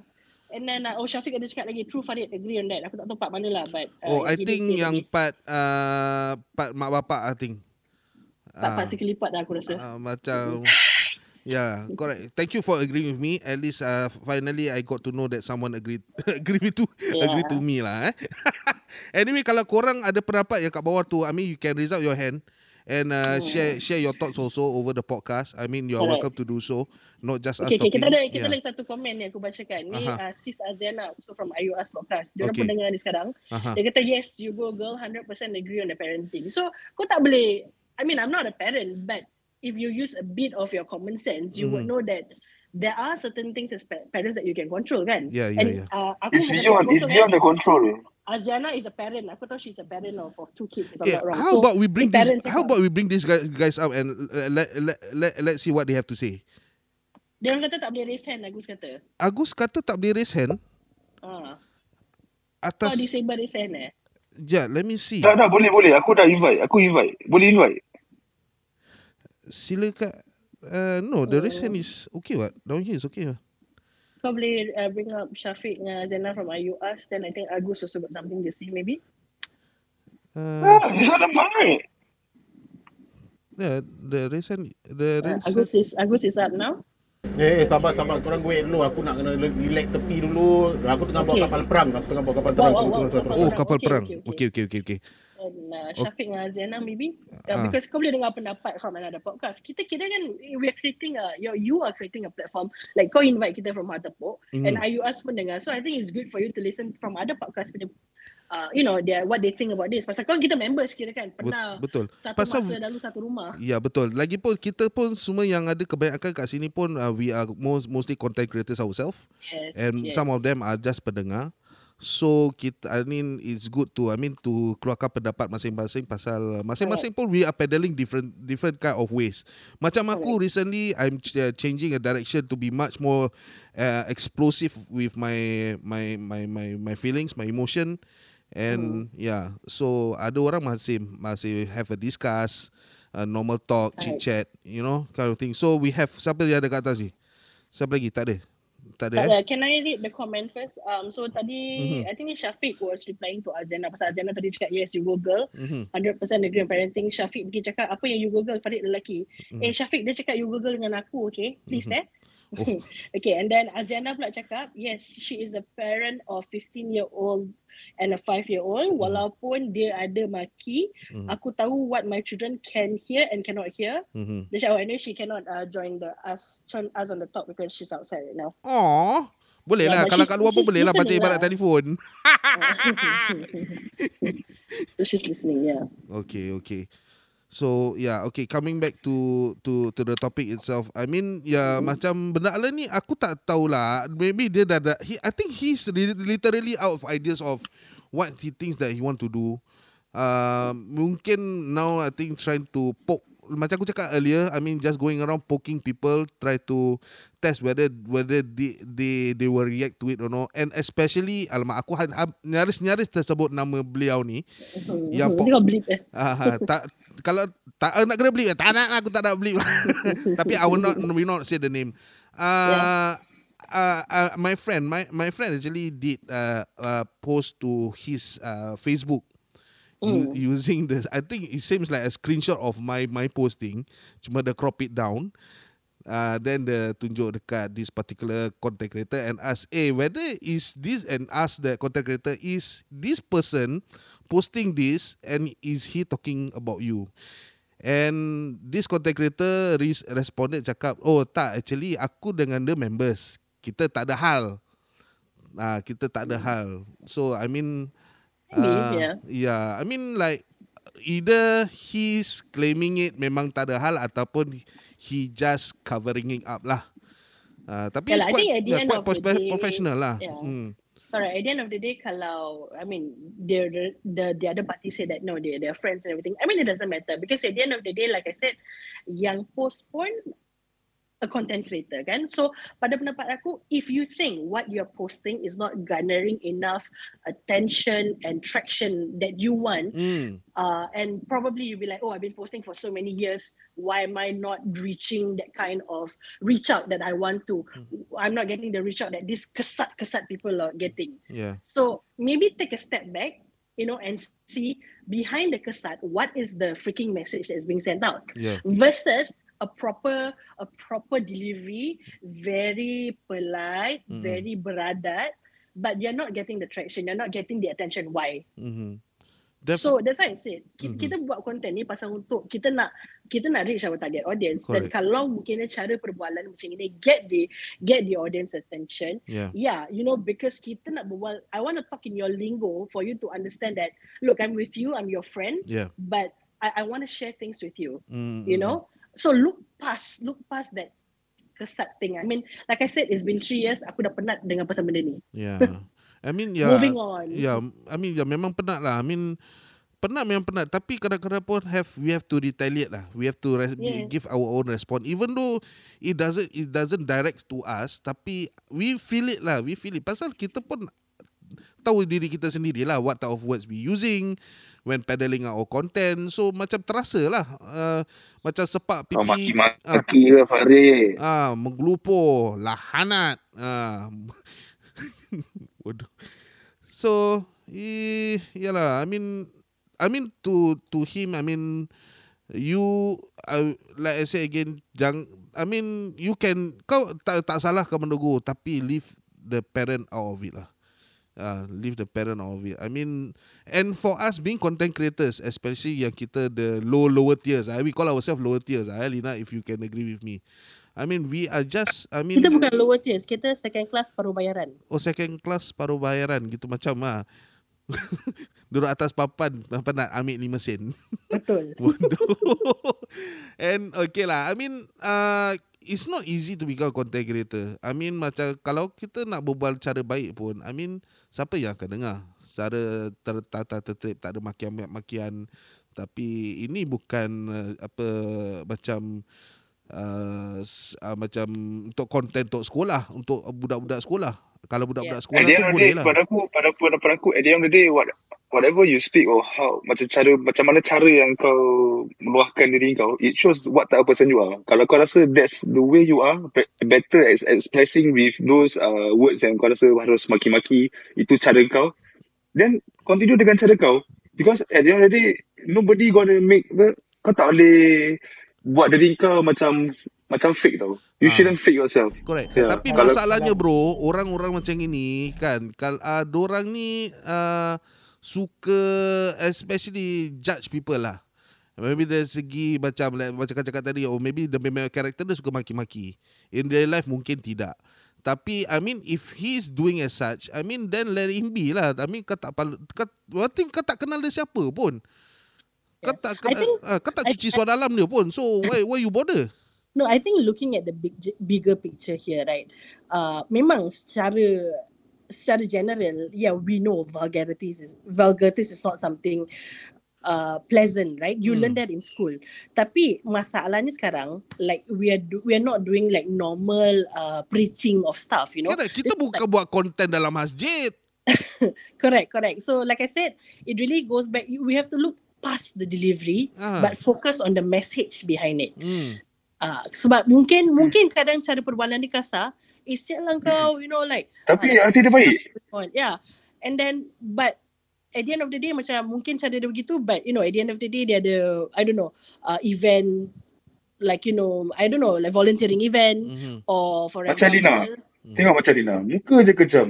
And then uh, oh Syafiq ada cakap lagi true Farid agree on that. Aku tak tahu part mana lah but uh, oh, I think yang tadi. part uh, part mak bapak I think. Tak Ah, part sekelipat dah aku rasa. uh, macam Yeah, correct. Thank you for agreeing with me. At least uh, finally I got to know that someone agree [laughs] agree with to Yeah. agree to me lah. Eh. [laughs] anyway, kalau korang ada pendapat yang kat bawah tu, I mean you can raise up your hand and uh, share share your thoughts also over the podcast. I mean you are Correct. welcome to do so, not just us Okay, okay, talking. kita ada kita yeah. lagi satu komen ni aku bacakan. Ni Aha. uh, Sis Aziana so from IU Us podcast. Dia Okay. pun dengar ni sekarang. Aha. Dia kata yes, you go girl 100% agree on the parenting. So kau tak boleh I mean I'm not a parent but if you use a bit of your common sense, you would Mhm. know that there are certain things as pa- parents that you can control kan? Yeah, yeah, And yeah. Uh, It's beyond, it's beyond the control. Aziana is a parent. Aku tahu she's a parent of, of two kids if I'm Okay, not wrong. how So, about we bring this? How about we bring these guys guys up and uh, let let let let's see what they have to say. Dia orang kata tak boleh raise hand, Agus kata. Agus kata tak boleh raise hand Ah. atas. Kau disable raise hand eh? Ja, let me see. Tak, tak, boleh, boleh. Aku dah invite. Aku invite. Boleh invite. Silakan. Uh, no, the raise hand is okay. What down here is okay. lah. Kau boleh uh, bring up Syafiq dengan Zena from IU Us then I think Agus also got something to say maybe. Uh, Ah, It's not a mic. yeah, the hand, the Uh, raise Agus is Agus is up now. Eh, eh sabar sabar korang wait dulu aku nak kena relax tepi dulu aku tengah bawa Okay. kapal perang aku tengah bawa kapal Wow, perang wow, Tunggu, wow, tunggu, kapal tunggu. Oh, kapal Okay, perang. okay, Okay, okay. okay, okay, okay. And uh, Syafiq dengan Zena maybe. Uh, Ah. because kau boleh dengar pendapat from another podcast. Kita kira kan we are creating a you you are creating a platform like kau invite kita from other pop Mhm. and IU Us pun dengar. So I think it's good for you to listen from other podcast punya uh, you know their what they think about this. Pasal kau kita members kira kan pernah betul. satu Pasal- masa lalu satu rumah. Ya betul. Lagipun kita pun semua yang ada kebanyakan kat sini pun uh, we are most mostly content creators ourselves Yes. and yes. some of them are just pendengar. So kita I mean it's good to I mean to keluarkan pendapat masing-masing pasal masing-masing pun we are pedaling different different kind of ways. Macam aku recently I'm uh, changing a direction to be much more uh, explosive with my my my my my feelings, my emotion and yeah. So ada orang masih masih have a discuss, a normal talk, chit chat, you know, kind of thing. So we have siapa yang ada kat atas ni? Siapa lagi? Tak ada. Tak ada Tak eh? ada. Can I read the comment first? Um, so tadi, Mhm. I think Syafiq was replying to Azana pasal Azana tadi cakap, yes, you Google. Mhm. 100% agree on parenting. Syafiq pergi cakap, apa yang you Google Farid lelaki? Mhm. Eh, Syafiq dia cakap you Google dengan aku, okay? Please, Mhm. eh? Oh. [laughs] okay, and then Aziana pula cakap, yes, she is a parent of 15-year-old and a 5-year-old. Walaupun dia ada maki, Mhm. aku tahu what my children can hear and cannot hear. Mhm. Dia cakap, oh, I know she cannot uh, join the us, join us on the talk because she's outside right now. Oh, boleh Yeah, lah. Kalau kat luar pun boleh lah baca ibarat lah. telefon. so [laughs] [laughs] she's listening, yeah. Okay, okay. So yeah, okay. Coming back to to to the topic itself. I mean, ya yeah, macam benda Alan ni aku tak tahulah. Maybe dia dah, dah he, I think he's li- literally out of ideas of what he thinks that he want to do. Uh, mungkin now I think trying to poke macam aku cakap earlier, I mean just going around poking people, try to test whether whether they they they will react to it or not. And especially, alamak aku ha- ha- nyaris-nyaris tersebut nama beliau ni. [laughs] Yang po- Tengok blip eh. [laughs] Ah, tak kalau tak nak kena beli tak nak lah, aku tak nak beli. [laughs] Tapi I will not we not say the name. Uh, uh, uh, my friend, my my friend actually did uh, uh, post to his uh, Facebook u- using the. I think it seems like a screenshot of my my posting. Cuma the crop it down. Uh, then the tunjuk dekat this particular content creator and ask, eh, whether is this and ask the content creator is this person posting this and is he talking about you? And this content creator res- responded cakap, oh tak, actually aku dengan the members, kita tak ada hal. Ah, kita tak ada hal. So I mean, uh, yeah. yeah, I mean like either he's claiming it memang tak ada hal ataupun he just covering it up lah. Uh, tapi Yeah it's quite, yeah, quite day, professional lah. yeah. Hmm. Correct. At the end of the day, kalau I mean, the the the, the other party say that no, they they're friends and everything. I mean, it doesn't matter because at the end of the day, like I said, yang post pun a content creator kan. So pada pendapat aku, if you think what you're posting is not garnering enough attention and traction that you want, Hmm. uh, and probably you'll be like, oh, I've been posting for so many years. Why am I not reaching that kind of reach out that I want to? I'm not getting the reach out that these kesat kesat people are getting. Yeah. So maybe take a step back, you know, and see behind the kesat what is the freaking message that is being sent out Yeah. versus a proper a proper delivery, very polite, Mhm. very beradat, but you're not getting the traction, you're not getting the attention. Why? Mm-hmm. Def- So that's why I said kita, Mhm. kita buat konten ni pasal untuk kita nak kita nak reach our target audience Correct. dan kalau mungkin cara perbualan macam ini get the get the audience attention yeah. yeah you know because kita nak berbual I want to talk in your lingo for you to understand that look I'm with you I'm your friend Yeah. but I, I want to share things with you Mm, you know so look past look past that kesat thing I mean like I said it's been three years aku dah penat dengan pasal benda ni Yeah. [laughs] I mean, yeah. moving on Yeah, I mean, yeah, memang penat lah. I mean, penat memang penat. Tapi kadang-kadang pun have we have to retaliate lah. We have to res- Yeah. give our own response. Even though it doesn't it doesn't direct to us, tapi we feel it lah. We feel it. Pasal kita pun tahu diri kita sendiri lah what type of words we using when peddling our content. So macam terasa lah. Uh, macam sepak pipi. Kau maki-maki ke Farid? Ah, menggelupur, lahanat. Ah. [laughs] So, eh, yalah, I mean I mean to to him, I mean you uh, like I say again, jang I mean you can kau tak tak salah kau menegur tapi leave the parent out of it lah. Uh, leave the parent out of it. I mean, and for us being content creators, especially yang kita the low lower tiers, uh, we call ourselves lower tiers. Uh, Lina, if you can agree with me. I mean, we are just, I mean, kita bukan lower tiers kita second class paruh bayaran oh second class paruh bayaran gitu macam ah. [laughs] Duduk atas papan apa nak ambil 5 sen. betul [laughs] Bodoh. And okay lah. I mean uh, it's not easy to become content creator. I mean macam kalau kita nak berbual cara baik pun, I mean siapa yang akan dengar? Secara tertata tertib, tak ada makian-makian. Tapi ini bukan uh, apa macam uh, uh, macam untuk konten untuk sekolah, untuk budak-budak sekolah. Kalau budak-budak At sekolah the tu boleh day, lah. pada aku, pada pada pada aku, at the end of the day, what whatever you speak or how macam cara macam mana cara yang kau meluahkan diri kau, it shows what type of person you are. Kalau kau rasa that's the way you are, be- better as expressing with those uh, words yang kau rasa harus maki-maki, itu cara kau, then continue dengan cara kau. Because at the end of the day, nobody gonna make the, kau tak boleh buat diri kau macam macam fake tau. You Ah. shouldn't fake yourself. Correct. Ya, Tapi masalahnya bro, orang-orang macam ini kan, kalau uh, orang ni uh, suka especially judge people lah. Maybe dari segi macam like, macam kau cakap tadi, oh maybe the memang character dia suka maki-maki. In real life mungkin tidak. Tapi I mean if he's doing as such, I mean then let him be lah. I mean kau tak pal- kau, I think kau tak kenal dia siapa pun. Kau tak kau think- uh, kau tak I- cuci suara dalam dia pun. So [laughs] why why you bother? No, I think looking at the big bigger picture here, right? Uh, memang secara secara general, yeah, we know vulgarities is vulgarities is not something uh, pleasant, right? You Hmm. learn that in school. Tapi masalahnya sekarang, like we are do, we are not doing like normal uh, preaching of stuff, you know? Correct. Kita It's bukan buat konten dalam masjid. [laughs] Correct, correct. So like I said, it really goes back. We have to look past the delivery, Ah. but focus on the message behind it. Hmm. Ah, sebab mungkin mungkin kadang cara perbualan dia kasar, is lah kau, you know like Tapi Ah, hati dia baik. Yeah. And then but at the end of the day macam mungkin cara dia begitu but you know at the end of the day dia ada I don't know uh, event like you know I don't know like volunteering event Mhm. or for Macam Lina. example Tengok macam Lina. Muka je kejam.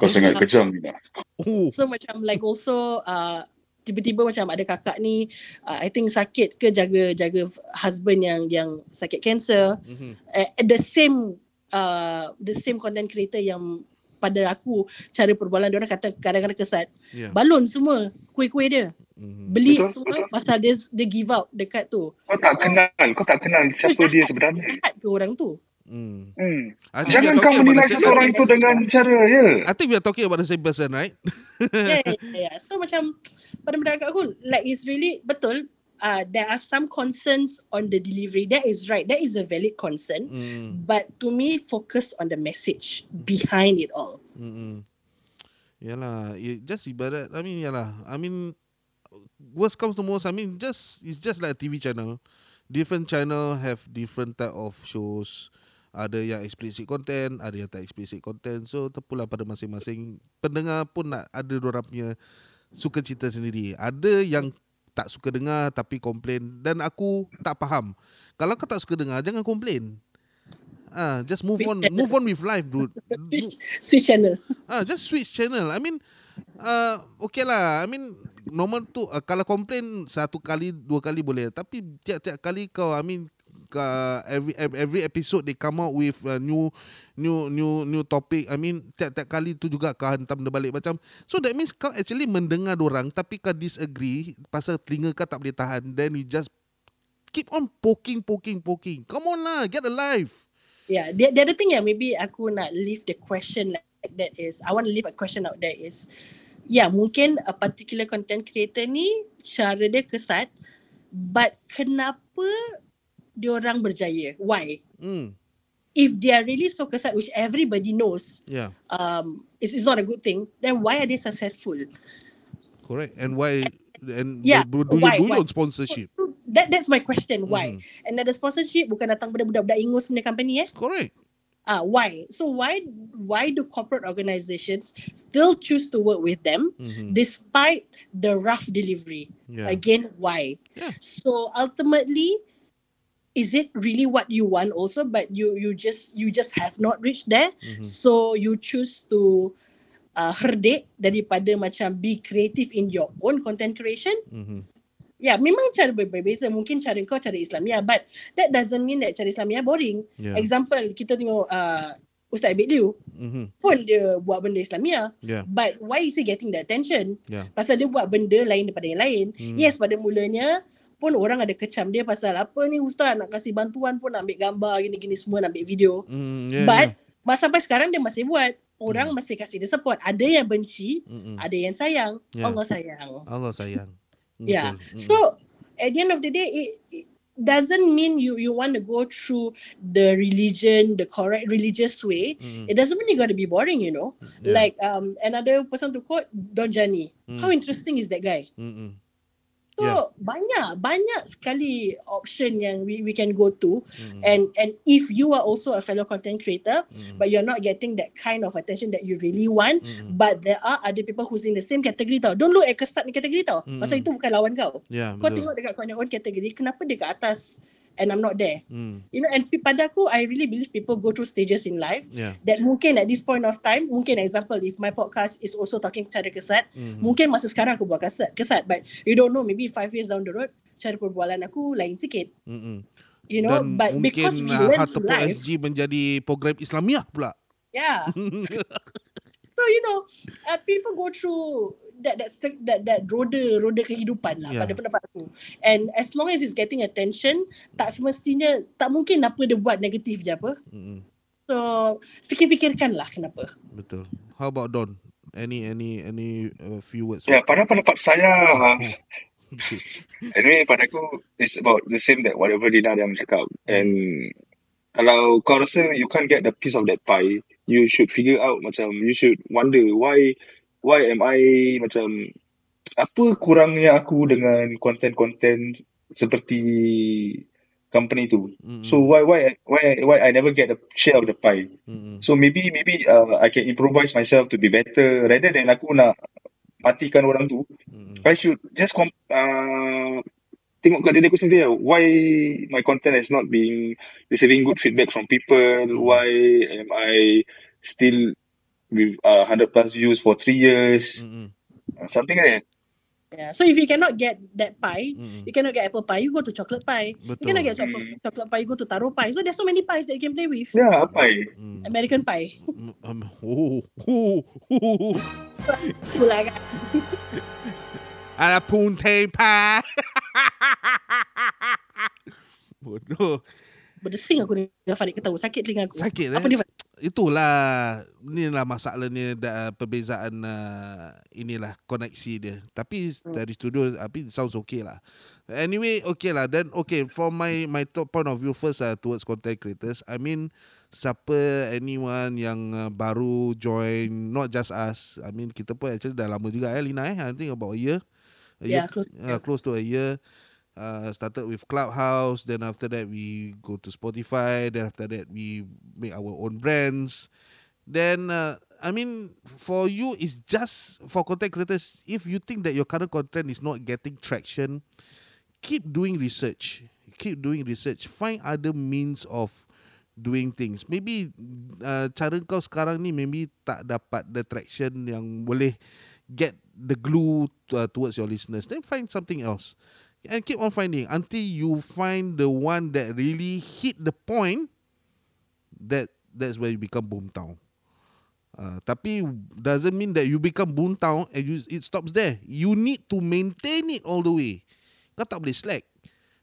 Kau sangat kejam Lina. Oh. so macam like also uh, tiba-tiba macam ada kakak ni uh, I think sakit ke jaga jaga husband yang yang sakit cancer Mhm. uh, the same uh, the same content creator yang pada aku cara perbualan dia orang kata kadang-kadang kesat Yeah. balon semua kuih-kuih dia Mhm. beli Betul, semua betul. pasal dia dia give out dekat tu Kau tak kenal. Kau tak kenal siapa dia sebenarnya. jahat ke orang tu Hmm. Hmm. We Jangan kau menilai the same- seseorang itu dengan cara ya. I think we are talking about the same person, right? yeah, yeah, yeah. so macam pada pendapat aku like it's really betul uh, there are some concerns on the delivery that is right that is a valid concern Hmm. but to me focus on the message behind it all Hmm. Yalah, it just ibarat. I mean, yalah. I mean, worst comes to most. I mean, just it's just like a TV channel. Different channel have different type of shows. Ada yang explicit content, ada yang tak explicit content. So terpulang pada masing-masing pendengar pun nak ada orang punya suka cita sendiri. Ada yang tak suka dengar tapi komplain dan aku tak faham. Kalau kau tak suka dengar jangan komplain. Ah, just move on, move on with life, dude. [laughs] switch, switch channel Ah, just switch channel. I mean, uh, okay lah. I mean, normal tu uh, kalau komplain satu kali, dua kali boleh. Tapi tiap-tiap kali kau, I mean, uh, every every episode they come out with uh, new new new new topic. I mean, tiap-tiap kali tu juga kau hantam dia balik macam. So that means kau actually mendengar orang tapi kau disagree pasal telinga kau tak boleh tahan. Then you just keep on poking, poking, poking. Come on lah, get a life. Yeah, the, the other thing yang maybe aku nak leave the question like that is, I want to leave a question out there is, yeah, mungkin a particular content creator ni cara dia kesat, but kenapa diorang berjaya? Why? Hmm, If they are really so kesat, which everybody knows, yeah, um, it's, it's not a good thing, then why are they successful? correct. And why? And Yeah, do, do, why- you do why? sponsorship? That that's my question. Why? Mhm. And then the sponsorship bukan datang pada budak-budak ingus punya company eh? Correct. Ah, why? So why why do corporate organizations still choose to work with them Mhm. despite the rough delivery? Yeah. Again, why? Yeah. So ultimately, is it really what you want also? But you you just you just have not reached there. Mhm. So you choose to uh, herdek daripada macam be creative in your own content creation. Mhm. Ya, yeah, memang cara ber- berbeza. Mungkin cara kau cara Islamia, but that doesn't mean that cara Islamia boring. Yeah. Example, kita tengok uh, Ustaz Abid Liu Mhm. pun dia buat benda Islamia. Yeah. But why is he getting the attention? Yeah. Pasal dia buat benda lain daripada yang lain. Hmm. Yes, pada mulanya pun orang ada kecam dia pasal apa ni ustaz nak kasih bantuan pun nak ambil gambar gini-gini semua nak ambil video. Mm, yeah, But yeah. masa sampai sekarang dia masih buat. Orang masih kasih dia support. Ada yang benci, Mm-mm. ada yang sayang. Yeah. Allah sayang. Allah sayang. Yeah. Betul. Mm. So at the end of the day, it, it doesn't mean you you want to go through the religion, the correct religious way. Mm-mm. It doesn't mean you got to be boring, you know. Yeah. Like um another person to quote Don Jani. Mm. How interesting is that guy? Mm-mm. So Yeah. banyak banyak sekali option yang we, we can go to Mm-mm. and and if you are also a fellow content creator Mm-mm. but you're not getting that kind of attention that you really want Mm-mm. but there are other people who's in the same category tau. Don't look at kesat ni kategori tau. Mm. Pasal itu bukan lawan kau. Yeah, Kau betul. tengok dekat kau own category kenapa dia kat atas and I'm not there. Mm. You know and pada aku I really believe people go through stages in life Yeah. that mungkin at this point of time mungkin example if my podcast is also talking cara kesat Mm. mungkin masa sekarang aku buat kesat kesat but you don't know maybe five years down the road cara perbualan aku lain sikit Mm-mm. you know Dan but because mungkin we uh, learn Harta life SG menjadi program Islamiah pula. yeah [laughs] so you know uh, people go through that that that that roda roda kehidupan lah Yeah. pada pendapat aku and as long as it's getting attention tak semestinya tak mungkin apa dia buat negatif je apa Mm-mm. so fikir-fikirkan lah kenapa Betul. How about Don? Any any any uh, few words? Ya, pada pendapat saya, uh, Okay. [laughs] anyway pada aku it's about the same that whatever Dina yang cakap. And kalau kau rasa you can't get the piece of that pie, you should figure out macam you should wonder why why am I macam apa kurangnya aku dengan konten-konten seperti company tu. Mm-mm. So why why why why I never get a share of the pie? Mm-mm. So maybe maybe uh, I can improvise myself to be better rather than aku nak matikan orang tu. Mm-mm. I should just com- uh, tengok kat diri aku sendiri lah. Why my content is not being receiving good feedback from people? Why am I still with uh, 100 plus views for three years? Mm-mm. Uh, something like that. yeah so if you cannot get that pie Mm-mm. you cannot get apple pie you go to chocolate pie you cannot get chocolate, Hmm. chocolate pie you go to taro pie so there's so many pies that you can play with Ya, apa eh? Mm. American pie Mm, um, [laughs] oh, oh, oh. Itulah [laughs] kan Ada puntai pa. [laughs] Bodoh. Berdesing aku dengan Farid ketawa Sakit telinga aku Sakit Apa eh? dia Farid? Itulah inilah masalahnya da, perbezaan uh, inilah koneksi dia. Tapi dari studio tapi sounds okay lah. Anyway, okay lah. Then okay from my my top point of view first uh, towards content creators. I mean siapa anyone yang uh, baru join not just us. I mean kita pun actually dah lama juga eh Lina eh. I think about a year. A year Yeah, close. uh, close to a year. Uh, started with Clubhouse, then after that we go to Spotify, then after that we make our own brands. Then uh, I mean, for you, it's just for content creators. If you think that your current content is not getting traction, keep doing research. Keep doing research. Find other means of doing things. Maybe uh, cara kau sekarang ni maybe tak dapat the traction yang boleh get the glue uh, towards your listeners. Then find something else. And keep on finding until you find the one that really hit the point that that's where you become boomtown. Uh, tapi doesn't mean that you become boomtown and you, it stops there. You need to maintain it all the way. Kau tak boleh slack.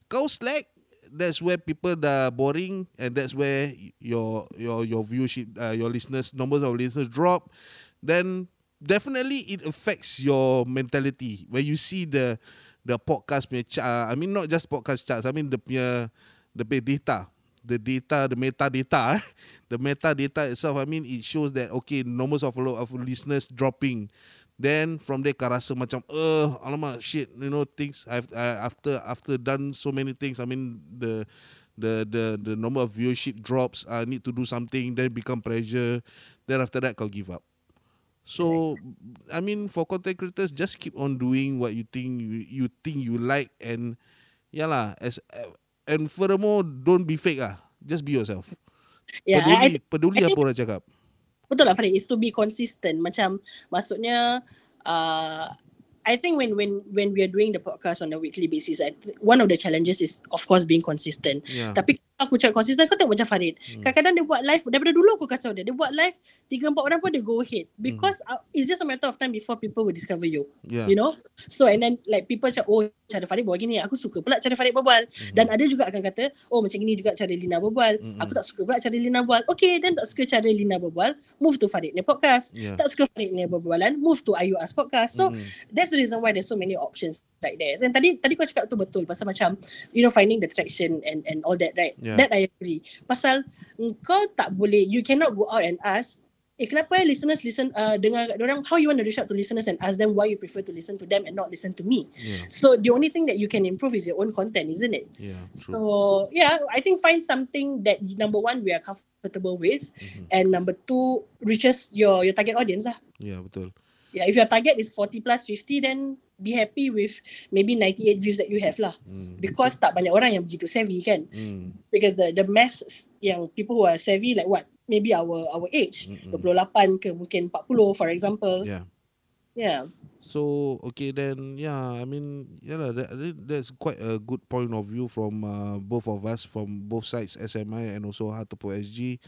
Kau slack, that's where people dah boring and that's where your your your viewership, uh, your listeners, numbers of listeners drop. Then definitely it affects your mentality when you see the the podcast punya. Uh, I mean not just podcast charts. I mean the punya the punya data, the data, the meta data. eh. [laughs] the meta data itself. I mean it shows that okay numbers of of listeners dropping. Then from there kau rasa macam uh alamak shit you know things I've uh, after after done so many things I mean the the the the number of viewership drops I need to do something then become pressure then after that kau give up so I mean for content creators just keep on doing what you think you, you think you like and yeah lah as and furthermore don't be fake ah. Just be yourself. Yeah, peduli I, peduli I apa orang cakap. betul lah Farid. Is to be consistent. Macam maksudnya uh, I think when when when we are doing the podcast on a weekly basis, I, one of the challenges is of course being consistent. Yeah. Tapi aku cakap konsisten kau tengok macam Farid. Hmm. Kadang-kadang dia buat live daripada dulu aku kacau dia. Dia buat live tiga empat orang pun dia go ahead because uh, it's just a matter of time before people will discover you. Yeah. You know? So and then like people cakap oh cara Farid buat gini aku suka pula cara Farid berbual. Mhm. Dan ada juga akan kata oh macam gini juga cara Lina berbual. Mhm. Aku tak suka pula cara Lina berbual. Okay then tak suka cara Lina berbual move to Farid ni podcast. Yeah. Tak suka Farid ni berbualan move to Ayu As podcast. So Mhm. that's the reason why there's so many options like this. And tadi tadi kau cakap tu betul pasal macam you know finding the traction and and all that right. Yeah. That I agree. Pasal kau tak boleh you cannot go out and ask Eh kenapa eh listeners listen uh, dengar kat orang how you want to reach out to listeners and ask them why you prefer to listen to them and not listen to me. Yeah. So the only thing that you can improve is your own content, isn't it? Yeah. True. So yeah, I think find something that number one we are comfortable with, Mhm. and number two reaches your your target audience lah. Yeah, betul. Yeah, if your target is 40 plus 50, then be happy with maybe 98 views that you have lah. Mm. Because tak banyak orang yang begitu savvy kan. Mm. Because the the mass yang people who are savvy like what? Maybe our our age, Mm-mm. 28 ke mungkin 40 for example. Yeah. Yeah. So okay then yeah I mean yeah lah, that, that- that's quite a good point of view from uh, both of us from both sides SMI and also Hartepo SG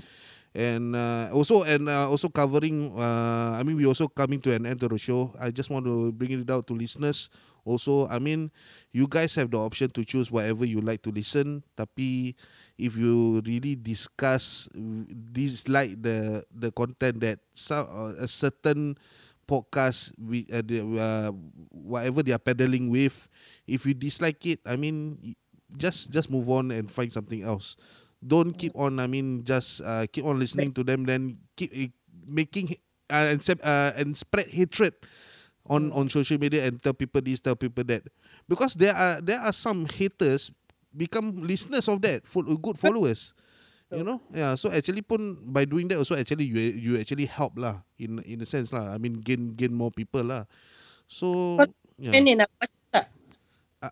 and uh, also and uh, also covering uh, I mean we also coming to an end to the show. I just want to bring it out to listeners also. I mean you guys have the option to choose whatever you like to listen. Tapi if you really discuss dislike the the content that some uh, a certain podcast we uh, the, uh, whatever they are peddling with if you dislike it i mean just just move on and find something else don't keep on i mean just uh, keep on listening to them then keep uh, making uh, and uh, and spread hatred on on social media and tell people this tell people that. Because there are there are some haters become listeners of that for good [laughs] followers you know? Yeah so actually pun by doing that also actually you you actually help lah in in a sense lah. I mean gain gain more people lah. So yeah.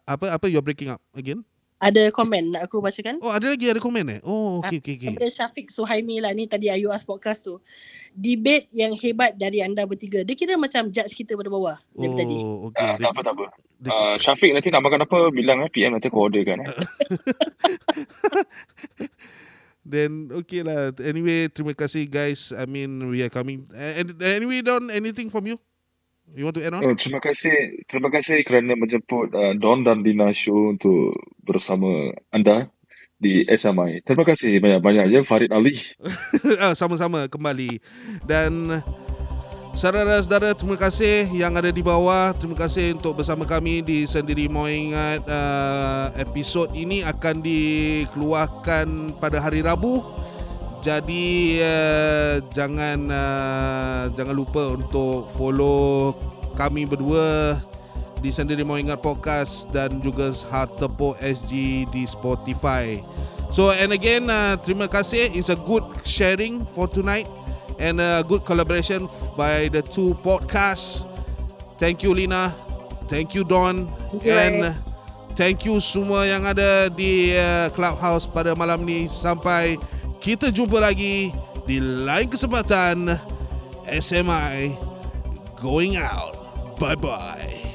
Apa apa you're breaking up again Ada komen nak aku bacakan? oh ada lagi ada komen eh oh okay okay okay Daripada Syafiq Suhaimi lah ni tadi Ayu As podcast tu. Debate yang hebat dari anda bertiga. Dia kira macam judge kita pada bawah dari tadi. oh okay Ah, tak apa, tak apa. Uh, Syafiq nanti nak makan apa bilang eh PM nanti aku orderkan eh. [laughs] Then okay lah. Anyway, terima kasih guys. I mean, we are coming. And anyway, Don, anything from you? You want to add on? Oh, terima kasih terima kasih kerana menjemput uh, Don dan Dina show untuk bersama anda di SMI. Terima kasih banyak-banyak ya Farid Ali. [laughs] Ah, Sama-sama kembali. Dan saudara-saudara, terima kasih yang ada di bawah. Terima kasih untuk bersama kami di Sendiri Mau Ingat. Uh, episod ini akan dikeluarkan pada hari Rabu. Jadi uh, jangan uh, jangan lupa untuk follow kami berdua di Sendiri Mau Ingat Podcast dan juga Hartepo SG di Spotify. So and again uh, terima kasih it's a good sharing for tonight and a good collaboration by the two podcasts. Thank you Lina. Thank you Don Thank you, and thank you semua yang ada di uh, Clubhouse pada malam ni sampai kita jumpa lagi di lain kesempatan SMI going out. Bye bye.